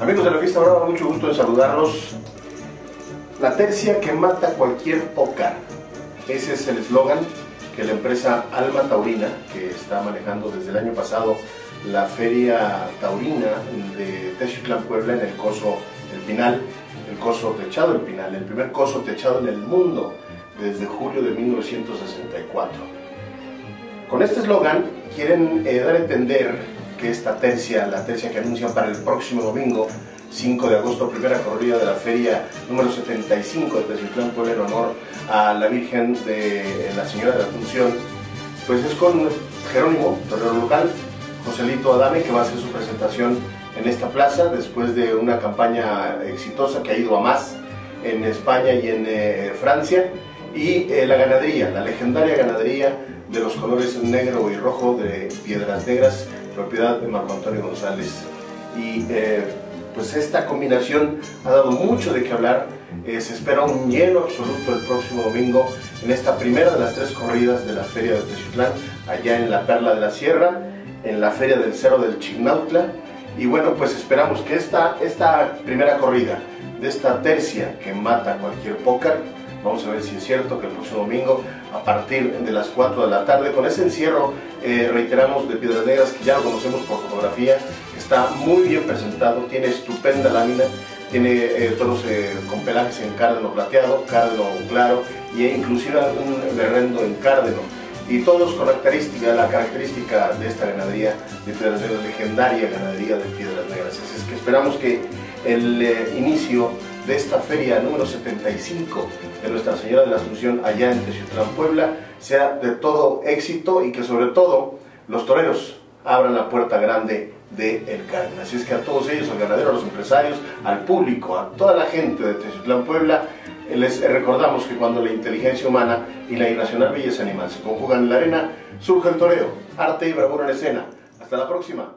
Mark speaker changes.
Speaker 1: Amigos de la fiesta brava, mucho gusto en saludarlos. La tercia que mata cualquier pócar. Ese es el eslogan que la empresa Alma Taurina, que está manejando desde el año pasado la feria taurina de Texuclán Puebla en el coso El Pinal, el coso techado El Pinal, el primer coso techado en el mundo desde julio de 1964. Con este eslogan quieren eh, dar a entender que esta tercia, la tercia que anuncian para el próximo domingo, 5 de agosto, primera corrida de la feria número 75 de Teziutlán Puebla en honor a la Virgen de la Señora de la Asunción, pues es con Jerónimo, torero local, Joselito Adame, que va a hacer su presentación en esta plaza después de una campaña exitosa que ha ido a más en España y en eh, Francia, y eh, la ganadería, la legendaria ganadería de los colores negro y rojo de Piedras Negras, propiedad de Marco Antonio González. Y eh, pues esta combinación ha dado mucho de qué hablar. Eh, se espera un lleno absoluto el próximo domingo en esta primera de las tres corridas de la Feria de Techitlán, allá en la Perla de la Sierra, en la Feria del Cerro del Chignautla. Y bueno, pues esperamos que esta, esta primera corrida de esta tercia que mata cualquier póker, Vamos a ver si es cierto que el próximo domingo, a partir de las 4 de la tarde, con ese encierro, eh, reiteramos, de Piedras Negras, que ya lo conocemos por fotografía, está muy bien presentado, tiene estupenda lámina, tiene eh, todos eh, con pelajes en cárdeno plateado, cárdeno claro, e inclusive un berrendo en cárdeno. Y todos con característica, la característica de esta ganadería de Piedras Negras, legendaria ganadería de Piedras Negras. Así es que esperamos que el inicio de esta feria número 75 de Nuestra Señora de la Asunción allá en Teciutlán, Puebla, sea de todo éxito y que sobre todo los toreros abran la puerta grande de Carmen. Así es que a todos ellos, al ganadero, a los empresarios, al público, a toda la gente de Teciutlán, Puebla, les recordamos que cuando la inteligencia humana y la irracional belleza animal se conjugan en la arena, surge el toreo, arte y bravura en escena. Hasta la próxima.